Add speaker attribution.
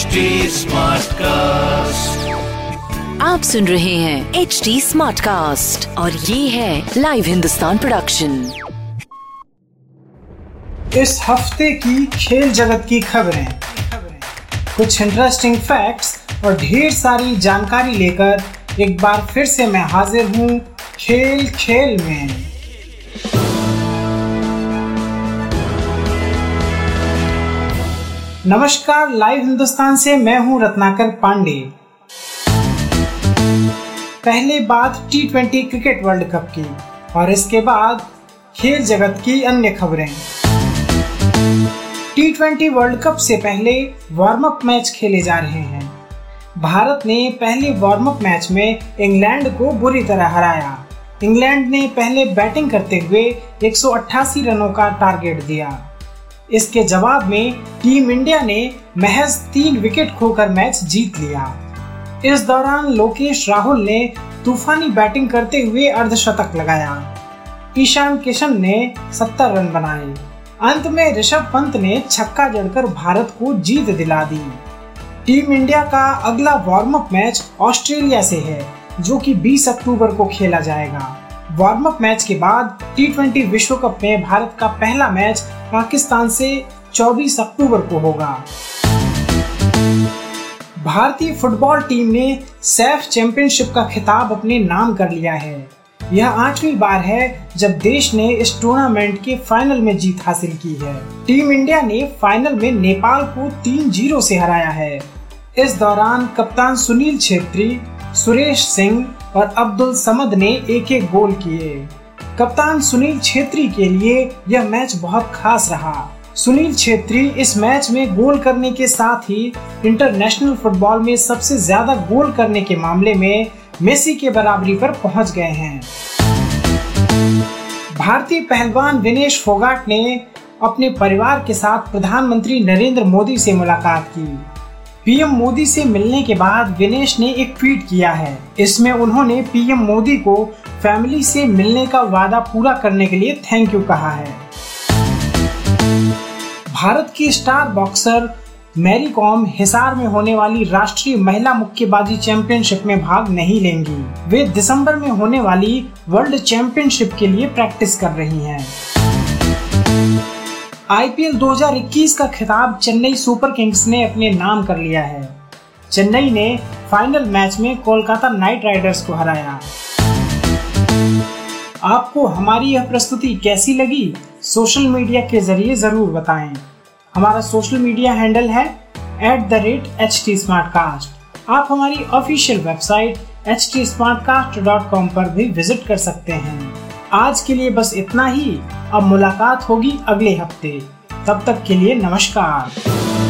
Speaker 1: HD cast
Speaker 2: आप सुन रहे हैं एच डी स्मार्ट कास्ट और ये है लाइव हिंदुस्तान प्रोडक्शन
Speaker 3: इस हफ़्ते की खेल जगत की खबरें। कुछ इंटरेस्टिंग फैक्ट्स और ढेर सारी जानकारी लेकर एक बार फिर से मैं हाजिर हूँ खेल खेल में। नमस्कार, लाइव हिंदुस्तान से मैं हूँ रत्नाकर पांडे। पहले बात T twenty cricket world cup की, और इसके बाद खेल जगत की अन्य खबरें। टी ट्वेंटी वर्ल्ड कप से पहले वार्म अप मैच खेले जा रहे हैं। भारत ने पहले वार्म अप मैच में इंग्लैंड को बुरी तरह हराया। इंग्लैंड ने पहले बैटिंग करते हुए 188 रनों का टारगेट दिया। इसके जवाब में, टीम इंडिया ने महज तीन विकेट खोकर मैच जीत लिया। इस दौरान लोकेश राहुल ने तूफानी बैटिंग करते हुए अर्धशतक लगाया। ईशान किशन ने 70 रन बनाए। अंत में ऋषभ पंत ने छक्का जड़कर भारत को जीत दिला दी। टीम इंडिया का अगला वार्म अप मैच ऑस्ट्रेलिया से है, जो कि 20 अक्टूबर को खेला जाएगा। वार्म अप मैच के बाद टी विश्व कप में भारत का पहला मैच पाकिस्तान से 24 अक्टूबर को होगा। भारतीय फुटबॉल टीम ने सैफ चैंपियनशिप का खिताब अपने नाम कर लिया है। यह आठवीं बार है जब देश ने इस टूर्नामेंट के फाइनल में जीत हासिल की है। टीम इंडिया ने फाइनल में नेपाल को तीन ज़ीरो से हराया है। इस दौरान कप्तान सुनील छेत्री, सुरेश सिंह और अब्दुल समद ने एक एक गोल किए। कप्तान सुनील छेत्री के लिए यह मैच बहुत खास रहा। सुनील छेत्री इस मैच में गोल करने के साथ ही इंटरनेशनल फुटबॉल में सबसे ज़्यादा गोल करने के मामले में मेसी के बराबरी पर पहुँच गए हैं। भारतीय पहलवान विनेश फोगाट ने अपने परिवार के साथ प्रधानमंत्री नरेंद्र मोदी से मुलाकात की। पीएम मोदी से मिलने के बाद विनेश ने एक ट्वीट किया है। इसमें उन्होंने पीएम मोदी को फैमिली से मिलने का वादा पूरा करने के लिए थैंक यू कहा है। भारत की स्टार बॉक्सर मैरी कॉम हिसार में होने वाली राष्ट्रीय महिला मुक्केबाजी चैंपियनशिप में भाग नहीं लेंगी। वे दिसंबर में होने वाली वर्ल्ड चैंपियनशिप के लिए प्रैक्टिस कर रही हैं। आईपीएल 2021 का खिताब चेन्नई सुपर किंग्स ने अपने नाम कर लिया है। चेन्नई ने फाइनल मैच में कोलकाता नाइट राइडर्स को हराया। आपको हमारी यह प्रस्तुति कैसी लगी? सोशल मीडिया के ज़रिए ज़रूर बताएँ। हमारा सोशल मीडिया हैंडल है at the rate H T आप हमारी ऑफिशियल वेबसाइट एच टी पर भी विज़िट कर सकते हैं। आज के लिए बस इतना ही। अब मुलाकात होगी अगले हफ़्ते। तब तक के लिए नमस्कार।